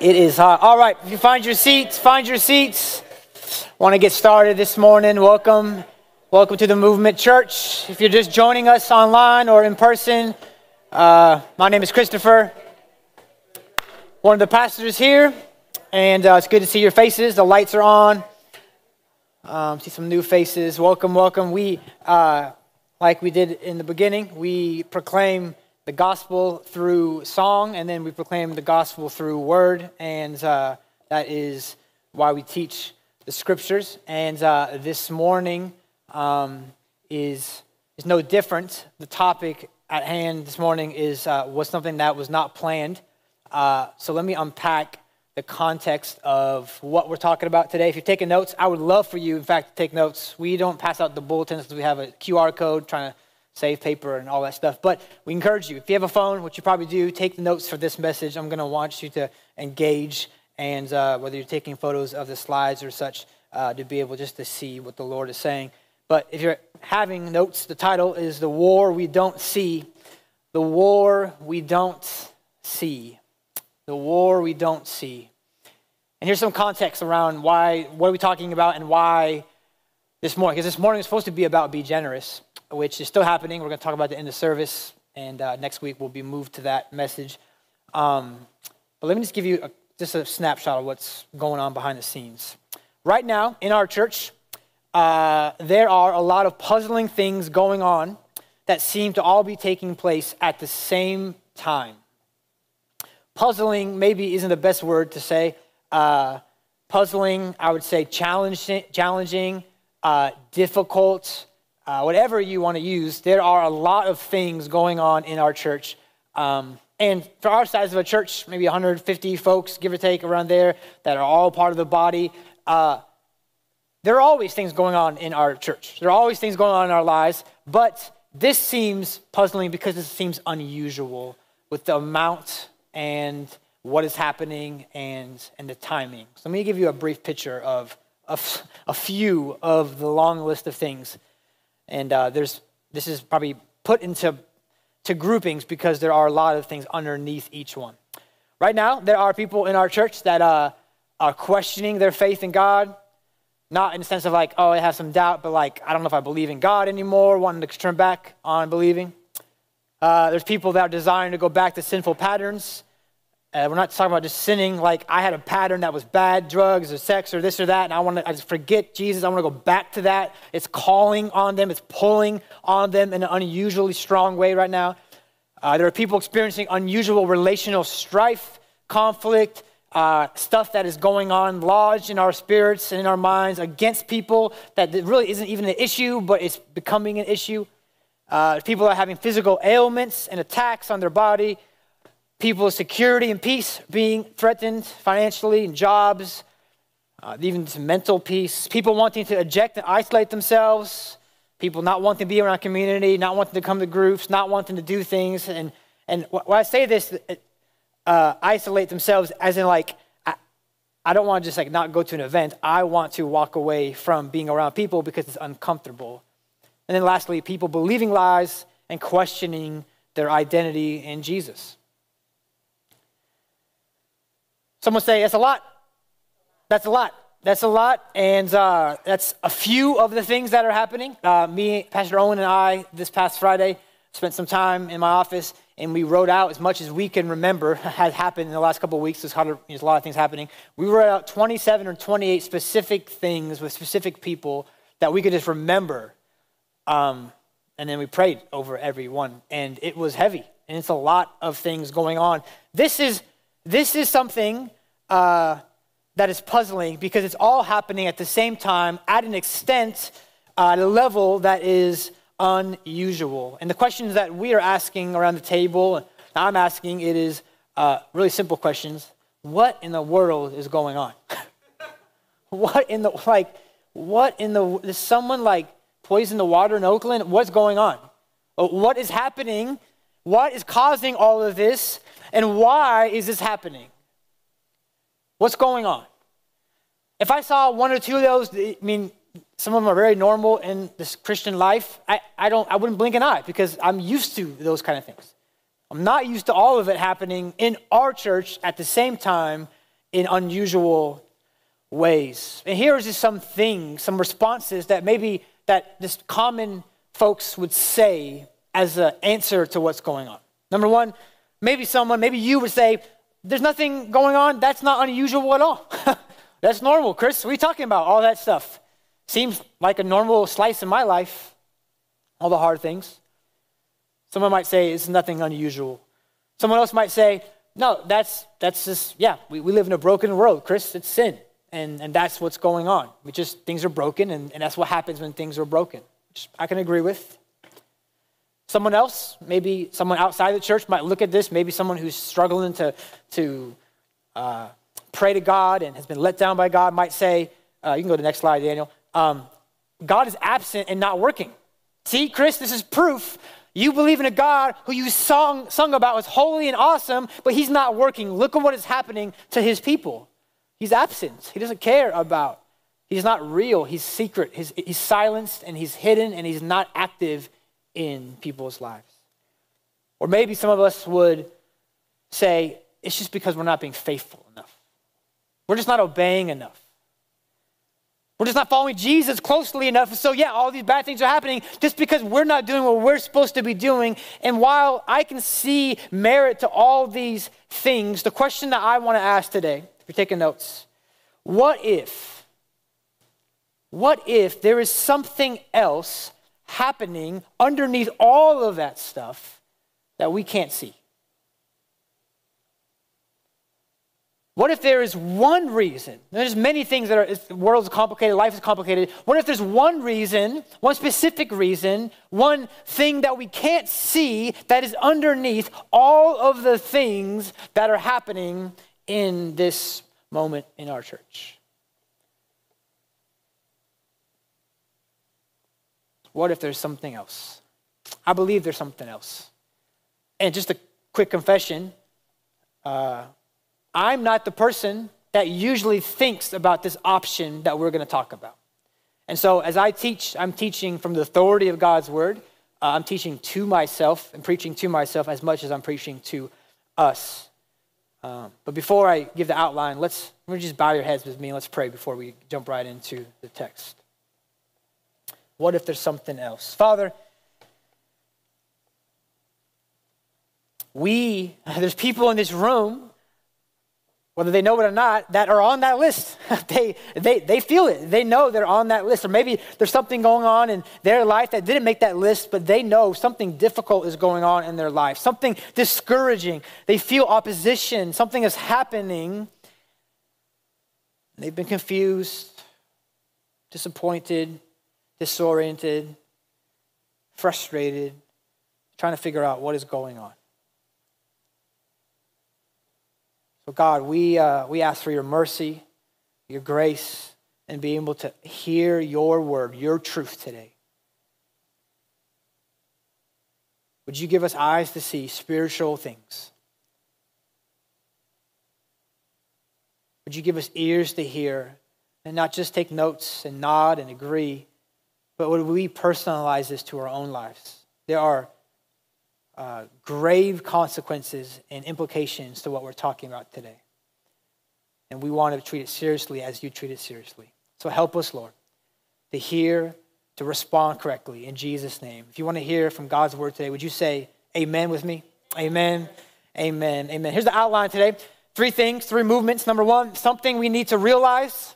It is hot. All right, you find your seats, find your seats. Want to get started this morning? Welcome. Welcome to the Movement Church. If you're just joining us online or in person, uh, my name is Christopher, one of the pastors here, and uh, it's good to see your faces. The lights are on. Um, see some new faces. Welcome, welcome. We, uh, like we did in the beginning, we proclaim the gospel through song, and then we proclaim the gospel through word, and uh, that is why we teach the scriptures. And uh, this morning um, is is no different. The topic at hand this morning is uh, was something that was not planned. Uh, so let me unpack the context of what we're talking about today. If you're taking notes, I would love for you, in fact, to take notes. We don't pass out the bulletins because we have a QR code trying to save paper and all that stuff. But we encourage you, if you have a phone, which you probably do, take the notes for this message. I'm going to want you to engage, and uh, whether you're taking photos of the slides or such, uh, to be able just to see what the Lord is saying. But if you're having notes, the title is The War We Don't See. The War We Don't See. The War We Don't See. And here's some context around why, what are we talking about and why this morning. Because this morning is supposed to be about be generous which is still happening. We're going to talk about the end of service, and uh, next week we'll be moved to that message. Um, but let me just give you a, just a snapshot of what's going on behind the scenes. Right now, in our church, uh, there are a lot of puzzling things going on that seem to all be taking place at the same time. Puzzling maybe isn't the best word to say. Uh, puzzling, I would say challenging, challenging uh, difficult, uh, whatever you want to use, there are a lot of things going on in our church. Um, and for our size of a church, maybe 150 folks, give or take, around there, that are all part of the body, uh, there are always things going on in our church. There are always things going on in our lives, but this seems puzzling because it seems unusual with the amount and what is happening and, and the timing. So let me give you a brief picture of a, f- a few of the long list of things and uh, there's, this is probably put into to groupings because there are a lot of things underneath each one. Right now, there are people in our church that uh, are questioning their faith in God, not in the sense of like, oh, I have some doubt, but like, I don't know if I believe in God anymore, wanting to turn back on believing. Uh, there's people that are desiring to go back to sinful patterns. Uh, we're not talking about just sinning like I had a pattern that was bad, drugs or sex or this or that, and I want to I just forget Jesus. I want to go back to that. It's calling on them, it's pulling on them in an unusually strong way right now. Uh, there are people experiencing unusual relational strife, conflict, uh, stuff that is going on lodged in our spirits and in our minds against people that really isn't even an issue, but it's becoming an issue. Uh, people are having physical ailments and attacks on their body people's security and peace being threatened financially and jobs, uh, even mental peace, people wanting to eject and isolate themselves, people not wanting to be around community, not wanting to come to groups, not wanting to do things. And, and when I say this, uh, isolate themselves as in like, I, I don't want to just like not go to an event. I want to walk away from being around people because it's uncomfortable. And then lastly, people believing lies and questioning their identity in Jesus. Someone say, that's a lot. That's a lot. That's a lot. And uh, that's a few of the things that are happening. Uh, me, Pastor Owen, and I, this past Friday, spent some time in my office and we wrote out as much as we can remember had happened in the last couple of weeks. There's, there's a lot of things happening. We wrote out 27 or 28 specific things with specific people that we could just remember. Um, and then we prayed over every one. And it was heavy. And it's a lot of things going on. This is this is something uh, that is puzzling because it's all happening at the same time at an extent, uh, at a level that is unusual. And the questions that we are asking around the table, I'm asking, it is uh, really simple questions. What in the world is going on? what in the, like, what in the, is someone like poison the water in Oakland? What's going on? What is happening? What is causing all of this? And why is this happening? What's going on? If I saw one or two of those, I mean, some of them are very normal in this Christian life. I, I, don't, I wouldn't blink an eye because I'm used to those kind of things. I'm not used to all of it happening in our church at the same time in unusual ways. And here is just some things, some responses that maybe that just common folks would say as an answer to what's going on. Number one, maybe someone, maybe you would say, There's nothing going on. That's not unusual at all. That's normal, Chris. What are you talking about? All that stuff. Seems like a normal slice in my life, all the hard things. Someone might say it's nothing unusual. Someone else might say, no, that's, that's just, yeah, we, we live in a broken world, Chris. It's sin. And, and that's what's going on. We just, things are broken, and, and that's what happens when things are broken. Which I can agree with. Someone else, maybe someone outside the church, might look at this. Maybe someone who's struggling to, to uh, pray to God and has been let down by God might say, uh, you can go to the next slide, Daniel. Um, God is absent and not working. See, Chris, this is proof. You believe in a God who you sung, sung about was holy and awesome, but he's not working. Look at what is happening to his people. He's absent. He doesn't care about. He's not real. He's secret. He's, he's silenced and he's hidden and he's not active in people's lives. Or maybe some of us would say, it's just because we're not being faithful enough. We're just not obeying enough. We're just not following Jesus closely enough. So, yeah, all these bad things are happening just because we're not doing what we're supposed to be doing. And while I can see merit to all these things, the question that I want to ask today, if you're taking notes, what if, what if there is something else happening underneath all of that stuff that we can't see? What if there is one reason? There's many things that are, the world is complicated, life is complicated. What if there's one reason, one specific reason, one thing that we can't see that is underneath all of the things that are happening in this moment in our church? What if there's something else? I believe there's something else. And just a quick confession. Uh, I'm not the person that usually thinks about this option that we're going to talk about. And so, as I teach, I'm teaching from the authority of God's word. Uh, I'm teaching to myself and preaching to myself as much as I'm preaching to us. Um, but before I give the outline, let's just bow your heads with me and let's pray before we jump right into the text. What if there's something else? Father, we, there's people in this room whether they know it or not, that are on that list. they, they, they feel it. They know they're on that list. Or maybe there's something going on in their life that didn't make that list, but they know something difficult is going on in their life, something discouraging. They feel opposition, something is happening. They've been confused, disappointed, disoriented, frustrated, trying to figure out what is going on. So, God, we, uh, we ask for your mercy, your grace, and be able to hear your word, your truth today. Would you give us eyes to see spiritual things? Would you give us ears to hear and not just take notes and nod and agree, but would we personalize this to our own lives? There are uh, grave consequences and implications to what we're talking about today. And we want to treat it seriously as you treat it seriously. So help us, Lord, to hear, to respond correctly in Jesus' name. If you want to hear from God's word today, would you say amen with me? Amen. Amen. Amen. Here's the outline today three things, three movements. Number one, something we need to realize.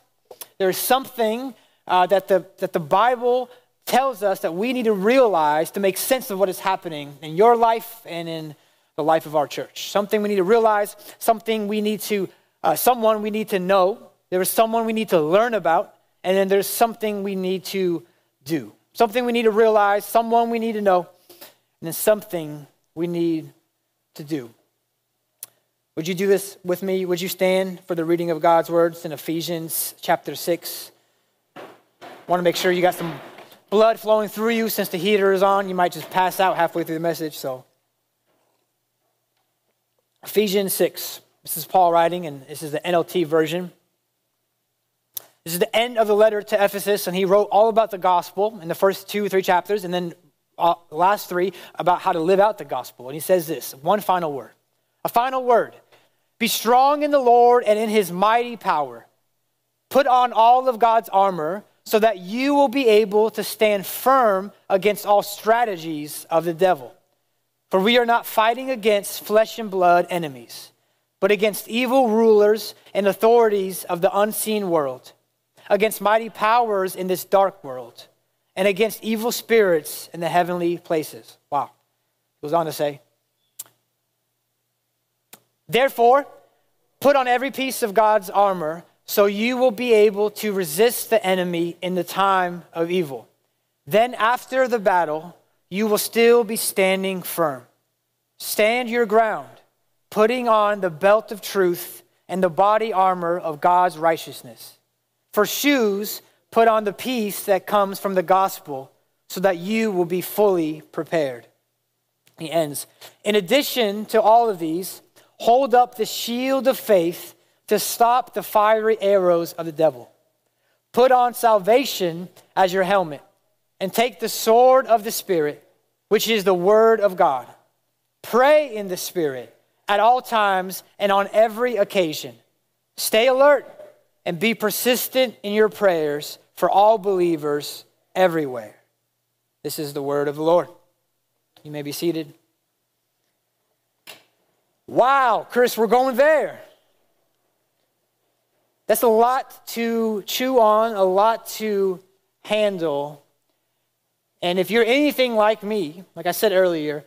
There's something uh, that, the, that the Bible tells us that we need to realize to make sense of what is happening in your life and in the life of our church. Something we need to realize, something we need to, uh, someone we need to know. There is someone we need to learn about, and then there's something we need to do. Something we need to realize, someone we need to know, and then something we need to do. Would you do this with me? Would you stand for the reading of God's words in Ephesians chapter 6? Want to make sure you got some blood flowing through you since the heater is on. You might just pass out halfway through the message. So, Ephesians 6. This is Paul writing, and this is the NLT version. This is the end of the letter to Ephesus, and he wrote all about the gospel in the first two, three chapters, and then uh, the last three about how to live out the gospel. And he says this one final word. A final word. Be strong in the Lord and in his mighty power. Put on all of God's armor so that you will be able to stand firm against all strategies of the devil. For we are not fighting against flesh and blood enemies, but against evil rulers and authorities of the unseen world, against mighty powers in this dark world, and against evil spirits in the heavenly places. Wow. Goes on to say, Therefore, put on every piece of God's armor so you will be able to resist the enemy in the time of evil. Then, after the battle, you will still be standing firm. Stand your ground, putting on the belt of truth and the body armor of God's righteousness. For shoes, put on the peace that comes from the gospel so that you will be fully prepared. He ends. In addition to all of these, hold up the shield of faith to stop the fiery arrows of the devil. Put on salvation as your helmet and take the sword of the Spirit, which is the word of God. Pray in the Spirit at all times and on every occasion. Stay alert and be persistent in your prayers for all believers everywhere. This is the word of the Lord. You may be seated. Wow, Chris, we're going there. That's a lot to chew on, a lot to handle. And if you're anything like me, like I said earlier,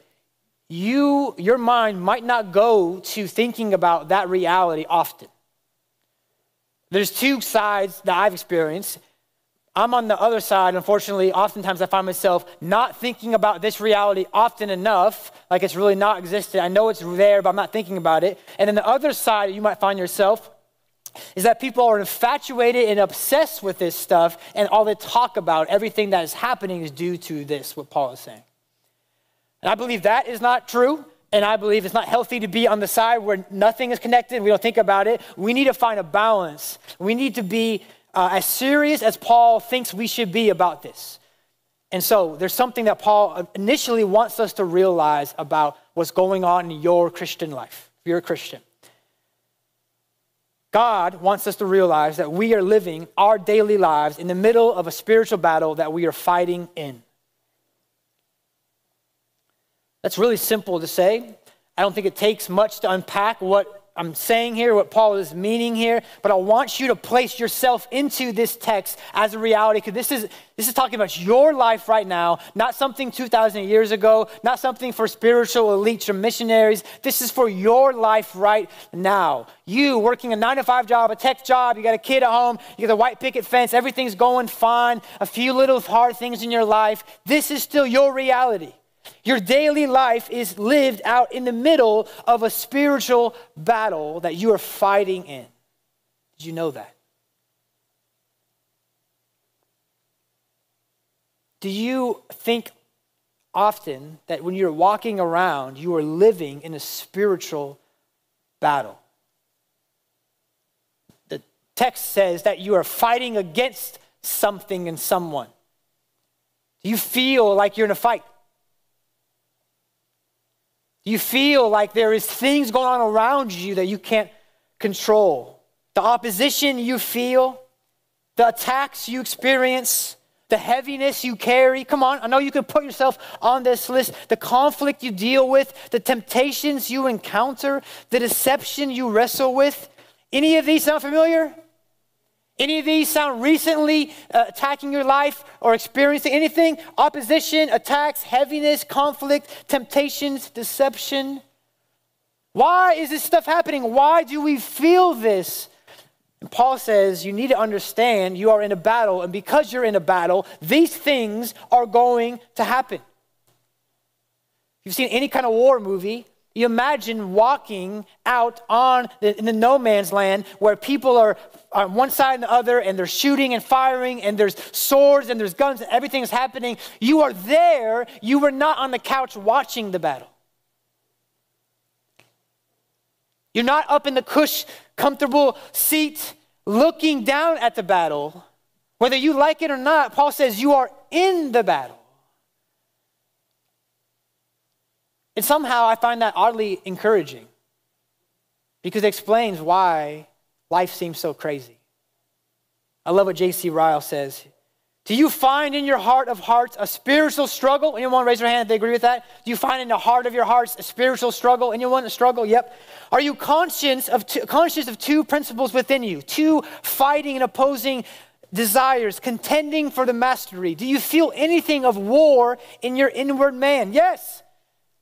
you your mind might not go to thinking about that reality often. There's two sides that I've experienced. I'm on the other side, unfortunately, oftentimes I find myself not thinking about this reality often enough, like it's really not existed. I know it's there, but I'm not thinking about it. And then the other side you might find yourself is that people are infatuated and obsessed with this stuff, and all they talk about, everything that is happening, is due to this, what Paul is saying. And I believe that is not true. And I believe it's not healthy to be on the side where nothing is connected. We don't think about it. We need to find a balance. We need to be uh, as serious as Paul thinks we should be about this. And so there's something that Paul initially wants us to realize about what's going on in your Christian life, if you're a Christian. God wants us to realize that we are living our daily lives in the middle of a spiritual battle that we are fighting in. That's really simple to say. I don't think it takes much to unpack what I'm saying here, what Paul is meaning here, but I want you to place yourself into this text as a reality because this is, this is talking about your life right now, not something 2,000 years ago, not something for spiritual elites or missionaries. This is for your life right now. You working a nine to five job, a tech job, you got a kid at home, you got a white picket fence, everything's going fine, a few little hard things in your life. This is still your reality. Your daily life is lived out in the middle of a spiritual battle that you are fighting in. Did you know that? Do you think often that when you're walking around, you are living in a spiritual battle? The text says that you are fighting against something and someone. Do you feel like you're in a fight? You feel like there is things going on around you that you can't control. The opposition you feel, the attacks you experience, the heaviness you carry. Come on, I know you can put yourself on this list. The conflict you deal with, the temptations you encounter, the deception you wrestle with. Any of these sound familiar? Any of these sound recently uh, attacking your life or experiencing anything? Opposition, attacks, heaviness, conflict, temptations, deception. Why is this stuff happening? Why do we feel this? And Paul says you need to understand you are in a battle, and because you're in a battle, these things are going to happen. If you've seen any kind of war movie, you imagine walking out on the, in the no man's land where people are on one side and the other and they're shooting and firing and there's swords and there's guns and everything is happening. You are there. You were not on the couch watching the battle. You're not up in the cush, comfortable seat looking down at the battle. Whether you like it or not, Paul says you are in the battle. And somehow I find that oddly encouraging. because it explains why life seems so crazy. I love what J.C. Ryle says. Do you find in your heart of hearts a spiritual struggle? Anyone want to raise their hand if they agree with that? Do you find in the heart of your hearts a spiritual struggle? Anyone want a struggle? Yep. Are you conscious of two, conscious of two principles within you, two fighting and opposing desires, contending for the mastery? Do you feel anything of war in your inward man? Yes.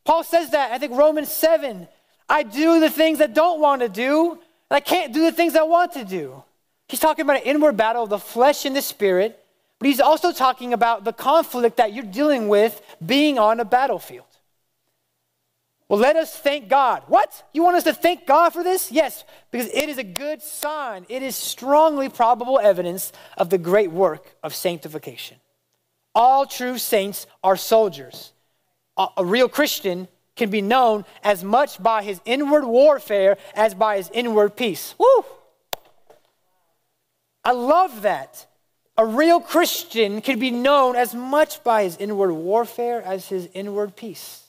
Paul says that. I think Romans 7. I do the things I don't want to do, and I can't do the things I want to do. He's talking about an inward battle of the flesh and the spirit but he's also talking about the conflict that you're dealing with being on a battlefield. Well, let us thank God. What? You want us to thank God for this? Yes, because it is a good sign. It is strongly probable evidence of the great work of sanctification. All true saints are soldiers. A, a real Christian can be known as much by his inward warfare as by his inward peace. Woo! I love that. A real Christian can be known as much by his inward warfare as his inward peace.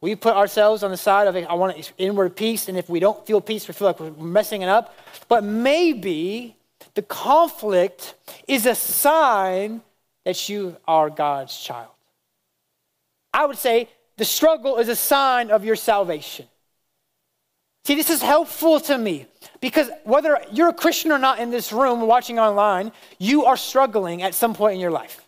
We put ourselves on the side of, I want inward peace, and if we don't feel peace, we feel like we're messing it up. But maybe the conflict is a sign that you are God's child. I would say the struggle is a sign of your salvation. See, this is helpful to me because whether you're a Christian or not in this room watching online, you are struggling at some point in your life.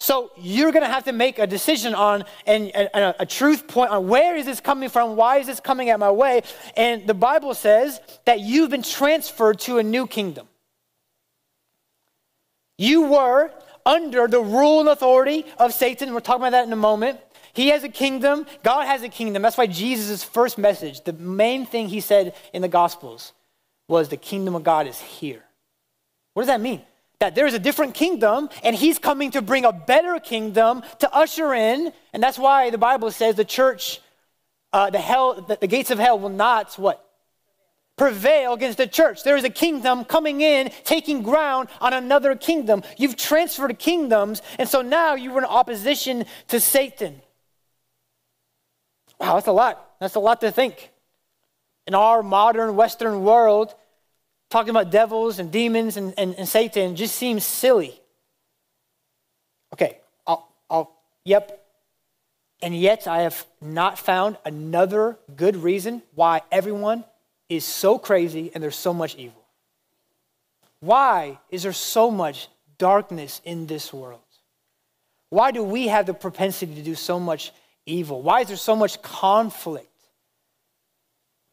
So you're going to have to make a decision on and, a, a truth point on where is this coming from? Why is this coming at my way? And the Bible says that you've been transferred to a new kingdom. You were under the rule and authority of Satan. We're talking about that in a moment. He has a kingdom, God has a kingdom. That's why Jesus' first message, the main thing he said in the Gospels, was the kingdom of God is here. What does that mean? That there is a different kingdom, and he's coming to bring a better kingdom to usher in. And that's why the Bible says the church, uh, the hell, the, the gates of hell will not what? Prevail against the church. There is a kingdom coming in, taking ground on another kingdom. You've transferred kingdoms, and so now you're in opposition to Satan. Wow, that's a lot. That's a lot to think. In our modern Western world, talking about devils and demons and, and, and Satan just seems silly. Okay, I'll, I'll, yep. And yet, I have not found another good reason why everyone is so crazy and there's so much evil. Why is there so much darkness in this world? Why do we have the propensity to do so much evil? Why is there so much conflict?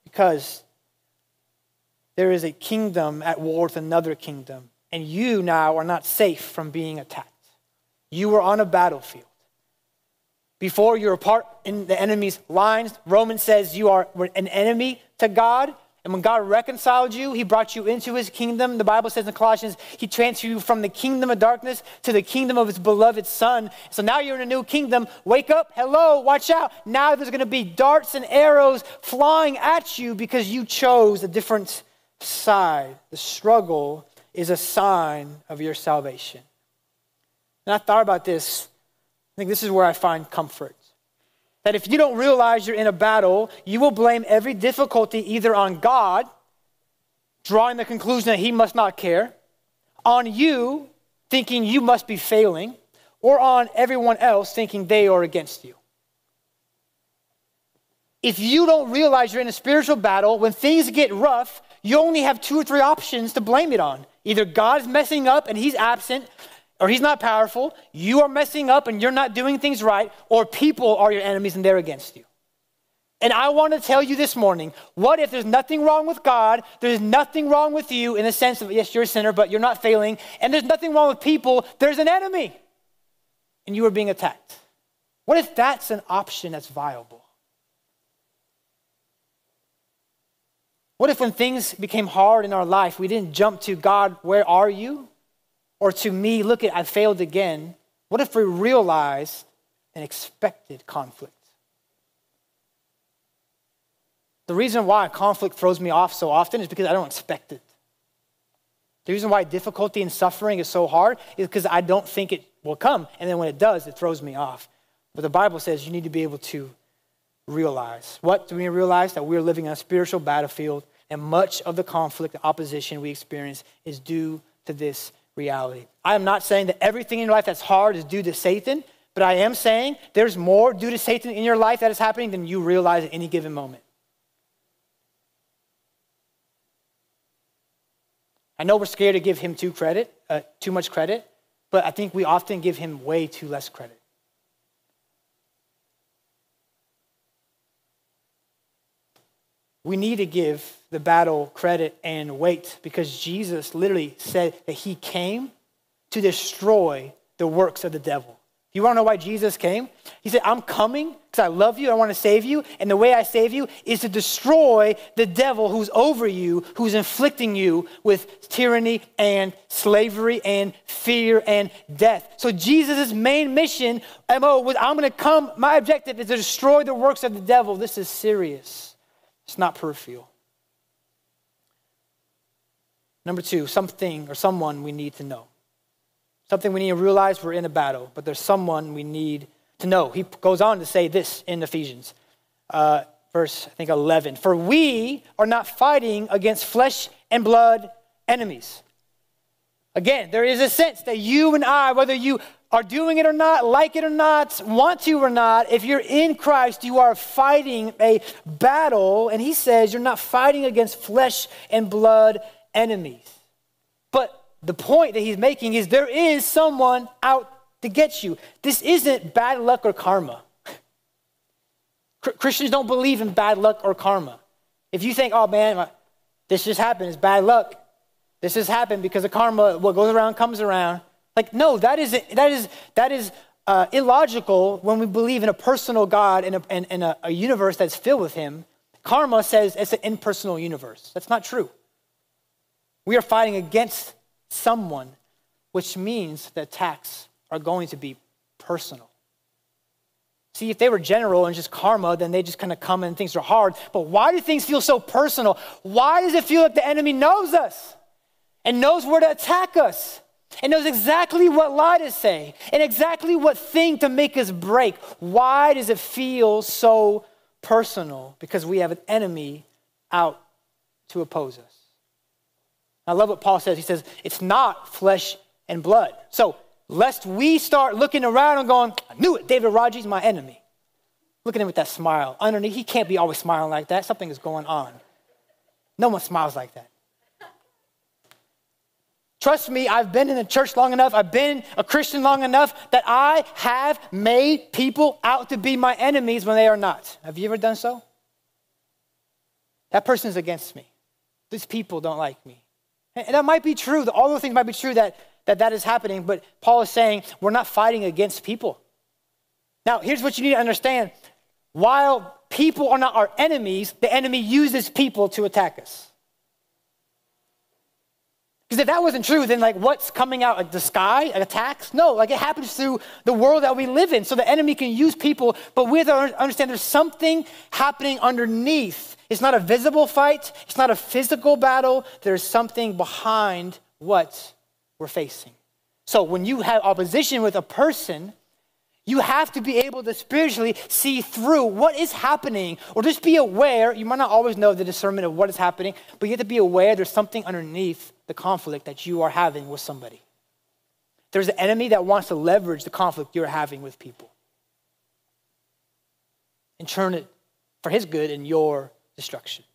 Because there is a kingdom at war with another kingdom, and you now are not safe from being attacked. You are on a battlefield. Before you're apart in the enemy's lines, Romans says you are an enemy to God. And when God reconciled you, He brought you into His kingdom. The Bible says in Colossians, He transferred you from the kingdom of darkness to the kingdom of His beloved Son. So now you're in a new kingdom. Wake up, hello, watch out. Now there's going to be darts and arrows flying at you because you chose a different side. The struggle is a sign of your salvation. And I thought about this. I think this is where I find comfort. That if you don't realize you're in a battle, you will blame every difficulty either on God, drawing the conclusion that he must not care, on you, thinking you must be failing, or on everyone else, thinking they are against you. If you don't realize you're in a spiritual battle, when things get rough, you only have two or three options to blame it on. Either God's messing up and he's absent, or he's not powerful, you are messing up and you're not doing things right, or people are your enemies and they're against you. And I want to tell you this morning what if there's nothing wrong with God? There's nothing wrong with you in the sense of, yes, you're a sinner, but you're not failing. And there's nothing wrong with people. There's an enemy. And you are being attacked. What if that's an option that's viable? What if when things became hard in our life, we didn't jump to God, where are you? Or to me, look at, I failed again. What if we realized an expected conflict? The reason why conflict throws me off so often is because I don't expect it. The reason why difficulty and suffering is so hard is because I don't think it will come. And then when it does, it throws me off. But the Bible says you need to be able to realize. What do we realize? That we're living on a spiritual battlefield, and much of the conflict and opposition we experience is due to this reality. I am not saying that everything in your life that's hard is due to Satan, but I am saying there's more due to Satan in your life that is happening than you realize at any given moment. I know we're scared to give him too credit, uh, too much credit, but I think we often give him way too less credit. We need to give the battle credit and weight because Jesus literally said that he came to destroy the works of the devil. You want to know why Jesus came? He said, I'm coming because I love you, I want to save you, and the way I save you is to destroy the devil who's over you, who's inflicting you with tyranny and slavery and fear and death. So Jesus' main mission, MO, was I'm going to come, my objective is to destroy the works of the devil. This is serious. It's not peripheral. Number two, something or someone we need to know. Something we need to realize we're in a battle, but there's someone we need to know. He goes on to say this in Ephesians, uh, verse, I think, 11. For we are not fighting against flesh and blood enemies. Again, there is a sense that you and I, whether you are doing it or not, like it or not, want to or not, if you're in Christ, you are fighting a battle. And he says you're not fighting against flesh and blood enemies. But the point that he's making is there is someone out to get you. This isn't bad luck or karma. Christians don't believe in bad luck or karma. If you think, oh man, this just happened, it's bad luck. This has happened because of karma, what goes around comes around. Like, no, that is, that is, that is uh, illogical when we believe in a personal God and, a, and, and a, a universe that's filled with Him. Karma says it's an impersonal universe. That's not true. We are fighting against someone, which means that attacks are going to be personal. See, if they were general and just karma, then they just kind of come and things are hard. But why do things feel so personal? Why does it feel like the enemy knows us and knows where to attack us and knows exactly what lie to say and exactly what thing to make us break? Why does it feel so personal? Because we have an enemy out to oppose us. I love what Paul says. He says, it's not flesh and blood. So, lest we start looking around and going, I knew it, David Raji's my enemy. Look at him with that smile. Underneath, he can't be always smiling like that. Something is going on. No one smiles like that. Trust me, I've been in the church long enough, I've been a Christian long enough that I have made people out to be my enemies when they are not. Have you ever done so? That person is against me. These people don't like me. And that might be true. All those things might be true that, that that is happening, but Paul is saying we're not fighting against people. Now, here's what you need to understand. While people are not our enemies, the enemy uses people to attack us. Because if that wasn't true, then like what's coming out like the sky, attacks? No, like it happens through the world that we live in. So the enemy can use people, but we have to understand there's something happening underneath it's not a visible fight, it's not a physical battle. There's something behind what we're facing. So when you have opposition with a person, you have to be able to spiritually see through what is happening, or just be aware. You might not always know the discernment of what is happening, but you have to be aware there's something underneath the conflict that you are having with somebody. There's an enemy that wants to leverage the conflict you're having with people and turn it for his good and your destruction.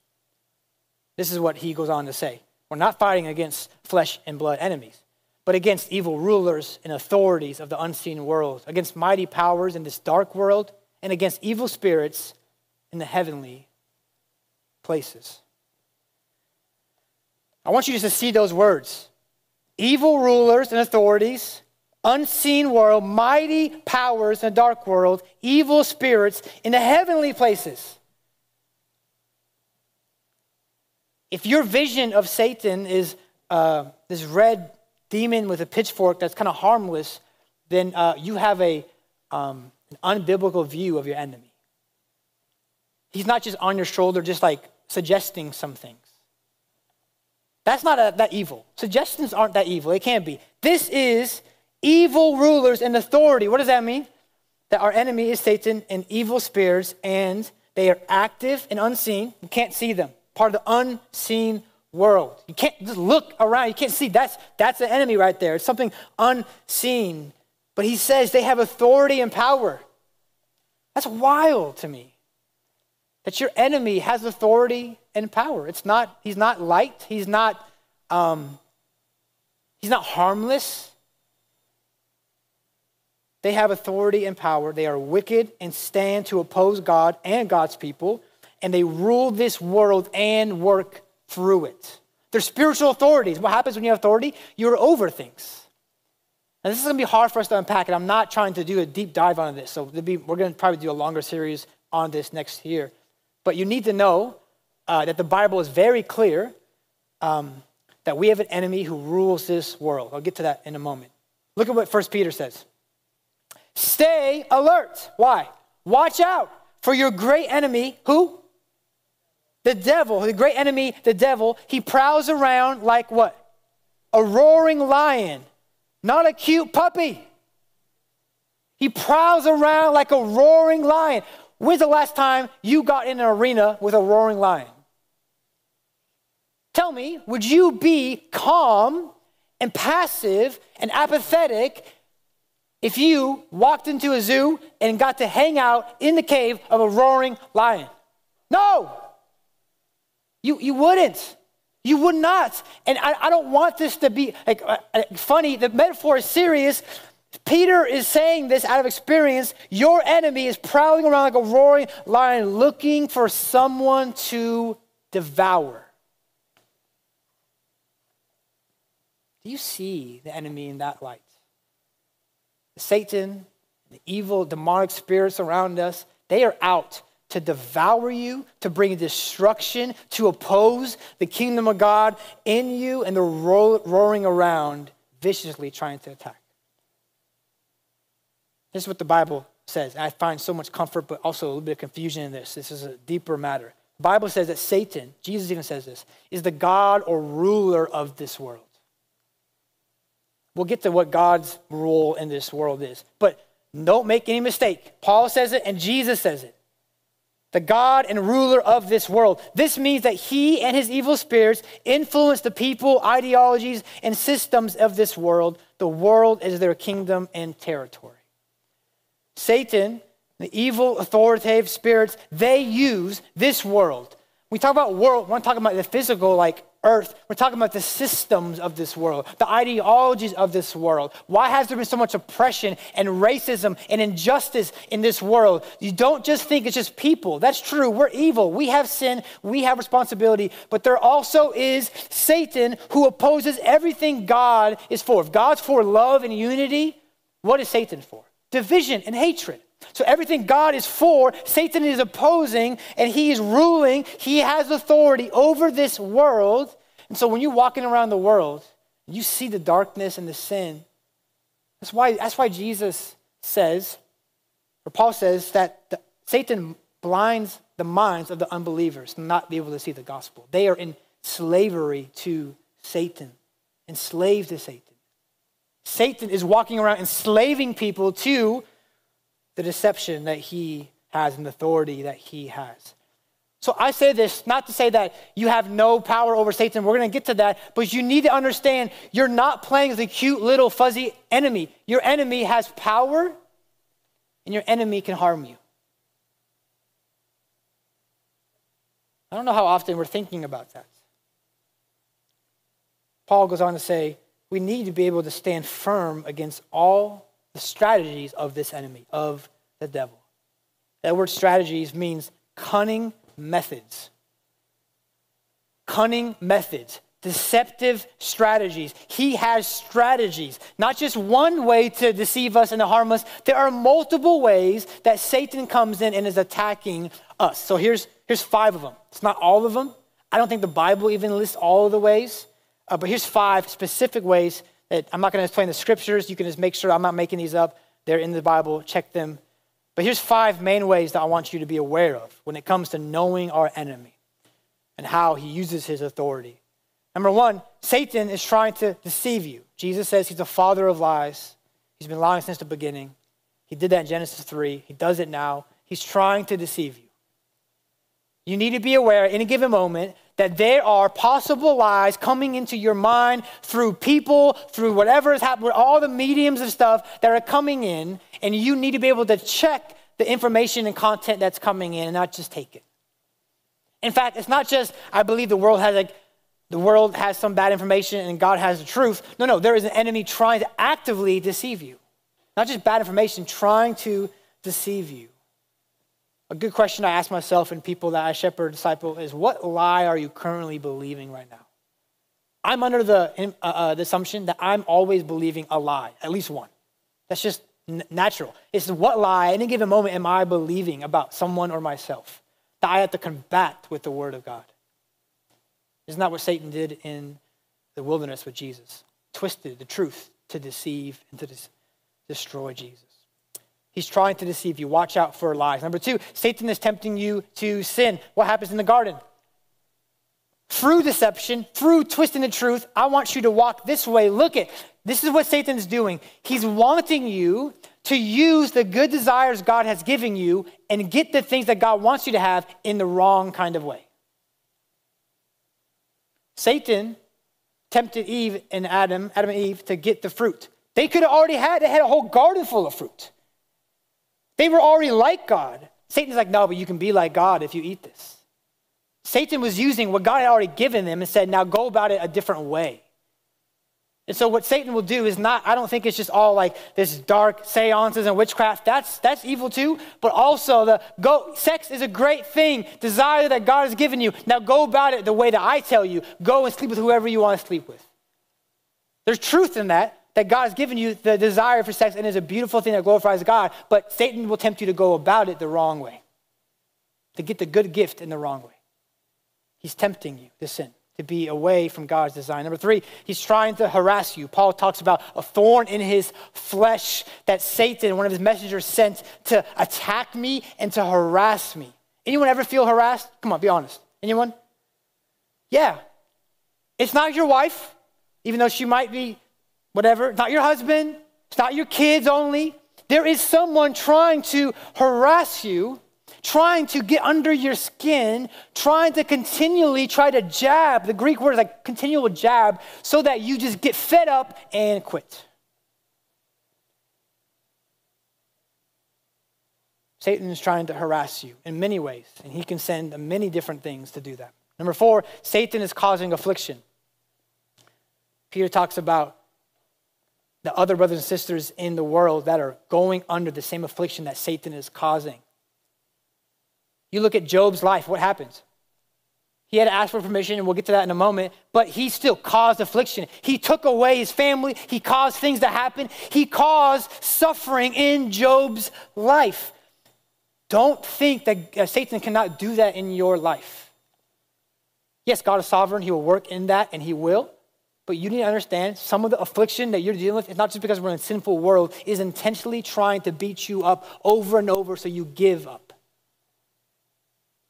This is what he goes on to say. We're not fighting against flesh and blood enemies, but against evil rulers and authorities of the unseen world, against mighty powers in this dark world, and against evil spirits in the heavenly places. I want you just to see those words evil rulers and authorities, unseen world, mighty powers in the dark world, evil spirits in the heavenly places. if your vision of Satan is uh, this red demon with a pitchfork that's kind of harmless, then uh, you have a, um, an unbiblical view of your enemy. He's not just on your shoulder, just like suggesting some things. That's not a, that evil. Suggestions aren't that evil. It can't be. This is evil rulers and authority. What does that mean? That our enemy is Satan and evil spirits and They are active and unseen. You can't see them. Part of the unseen world. You can't just look around. You can't see. That's, that's the enemy right there. It's something unseen. But he says they have authority and power. That's wild to me. That your enemy has authority and power. It's not, he's not light. He's not, um, he's not harmless. They have authority and power. They are wicked and stand to oppose God and God's people, and they rule this world and work through it. They're spiritual authorities. What happens when you have authority? You're over things. And this is going to be hard for us to unpack, and I'm not trying to do a deep dive on this. So be, we're going to probably do a longer series on this next year. But you need to know uh, that the Bible is very clear um, that we have an enemy who rules this world. I'll get to that in a moment. Look at what First Peter says. Stay alert. Why? Watch out for your great enemy, who? The devil, the great enemy, the devil. He prowls around like what? A roaring lion, not a cute puppy. He prowls around like a roaring lion. When's the last time you got in an arena with a roaring lion? Tell me, would you be calm and passive and apathetic if you walked into a zoo and got to hang out in the cave of a roaring lion? No. You, you wouldn't. You would not. And I, I don't want this to be like, uh, uh, funny. The metaphor is serious. Peter is saying this out of experience. Your enemy is prowling around like a roaring lion looking for someone to devour. Do you see the enemy in that light? Satan, the evil demonic spirits around us, they are out to devour you, to bring destruction, to oppose the kingdom of God in you, and they're roaring around viciously trying to attack. This is what the Bible says. I find so much comfort, but also a little bit of confusion in this. This is a deeper matter. The Bible says that Satan, Jesus even says this, is the God or ruler of this world. We'll get to what God's role in this world is. But don't make any mistake. Paul says it and Jesus says it. The God and ruler of this world. This means that he and his evil spirits influence the people, ideologies, and systems of this world. The world is their kingdom and territory. Satan, the evil authoritative spirits, they use this world. We talk about world, we're not talking about the physical, like earth. We're talking about the systems of this world, the ideologies of this world. Why has there been so much oppression and racism and injustice in this world? You don't just think it's just people. That's true. We're evil. We have sin. We have responsibility. But there also is Satan who opposes everything God is for. If God's for love and unity, what is Satan for? Division and hatred. So everything God is for, Satan is opposing and he is ruling. He has authority over this world. And so when you're walking around the world, you see the darkness and the sin. That's why, that's why Jesus says, or Paul says, that the, Satan blinds the minds of the unbelievers to not be able to see the gospel. They are in slavery to Satan, enslaved to Satan. Satan is walking around enslaving people to the deception that he has and the authority that he has. So I say this not to say that you have no power over Satan. We're going to get to that. But you need to understand you're not playing as a cute little fuzzy enemy. Your enemy has power and your enemy can harm you. I don't know how often we're thinking about that. Paul goes on to say, we need to be able to stand firm against all the strategies of this enemy, of the devil. That word strategies means cunning methods. Cunning methods, deceptive strategies. He has strategies, not just one way to deceive us and to harm us. There are multiple ways that Satan comes in and is attacking us. So here's, here's five of them. It's not all of them. I don't think the Bible even lists all of the ways, uh, but here's five specific ways that I'm not going to explain the scriptures. You can just make sure I'm not making these up. They're in the Bible. Check them. But here's five main ways that I want you to be aware of when it comes to knowing our enemy and how he uses his authority. Number one, Satan is trying to deceive you. Jesus says he's the father of lies. He's been lying since the beginning. He did that in Genesis 3. He does it now. He's trying to deceive you. You need to be aware at any given moment that there are possible lies coming into your mind through people, through whatever is happening, with all the mediums of stuff that are coming in, and you need to be able to check the information and content that's coming in and not just take it. In fact, it's not just I believe the world has like the world has some bad information and God has the truth. No, no, there is an enemy trying to actively deceive you. Not just bad information, trying to deceive you. A good question I ask myself and people that I shepherd disciple is what lie are you currently believing right now? I'm under the, uh, uh, the assumption that I'm always believing a lie, at least one. That's just n- natural. It's what lie, any given moment, am I believing about someone or myself that I have to combat with the Word of God? Isn't that what Satan did in the wilderness with Jesus? Twisted the truth to deceive and to destroy Jesus. He's trying to deceive you. Watch out for lies. Number two, Satan is tempting you to sin. What happens in the garden? Through deception, through twisting the truth, I want you to walk this way. Look at this is what Satan's doing. He's wanting you to use the good desires God has given you and get the things that God wants you to have in the wrong kind of way. Satan tempted Eve and Adam, Adam and Eve, to get the fruit. They could have already had, they had a whole garden full of fruit. They were already like God. Satan's like, no, but you can be like God if you eat this. Satan was using what God had already given them and said, now go about it a different way. And so what Satan will do is not, I don't think it's just all like this dark seances and witchcraft. That's that's evil too. But also the go sex is a great thing. Desire that God has given you. Now go about it the way that I tell you. Go and sleep with whoever you want to sleep with. There's truth in that, that God has given you the desire for sex and is a beautiful thing that glorifies God, but Satan will tempt you to go about it the wrong way. To get the good gift in the wrong way. He's tempting you to sin to be away from God's design. Number three, he's trying to harass you. Paul talks about a thorn in his flesh that Satan, one of his messengers, sent to attack me and to harass me. Anyone ever feel harassed? Come on, be honest. Anyone? Yeah. It's not your wife, even though she might be whatever. Not your husband. It's not your kids only. There is someone trying to harass you trying to get under your skin, trying to continually try to jab. The Greek word is like continual jab, so that you just get fed up and quit. Satan is trying to harass you in many ways, and he can send many different things to do that. Number four, Satan is causing affliction. Peter talks about the other brothers and sisters in the world that are going under the same affliction that Satan is causing. You look at Job's life, what happens? He had to ask for permission, and we'll get to that in a moment, but he still caused affliction. He took away his family, he caused things to happen, he caused suffering in Job's life. Don't think that uh, Satan cannot do that in your life. Yes, God is sovereign, he will work in that, and he will. But you need to understand some of the affliction that you're dealing with it's not just because we're in a sinful world, is intentionally trying to beat you up over and over so you give up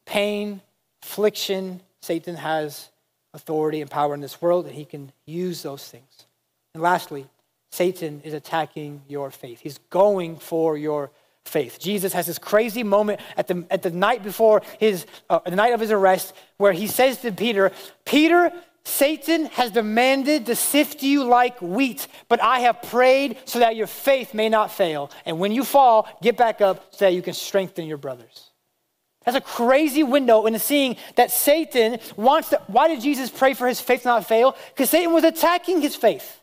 pain, affliction. Satan has authority and power in this world, and he can use those things. And lastly, Satan is attacking your faith. He's going for your faith. Jesus has this crazy moment at the, at the night before his, uh, the night of his arrest, where he says to Peter, Peter, Satan has demanded to sift you like wheat, but I have prayed so that your faith may not fail. And when you fall, get back up so that you can strengthen your brothers. That's a crazy window into seeing that Satan wants to. Why did Jesus pray for his faith not fail? Because Satan was attacking his faith.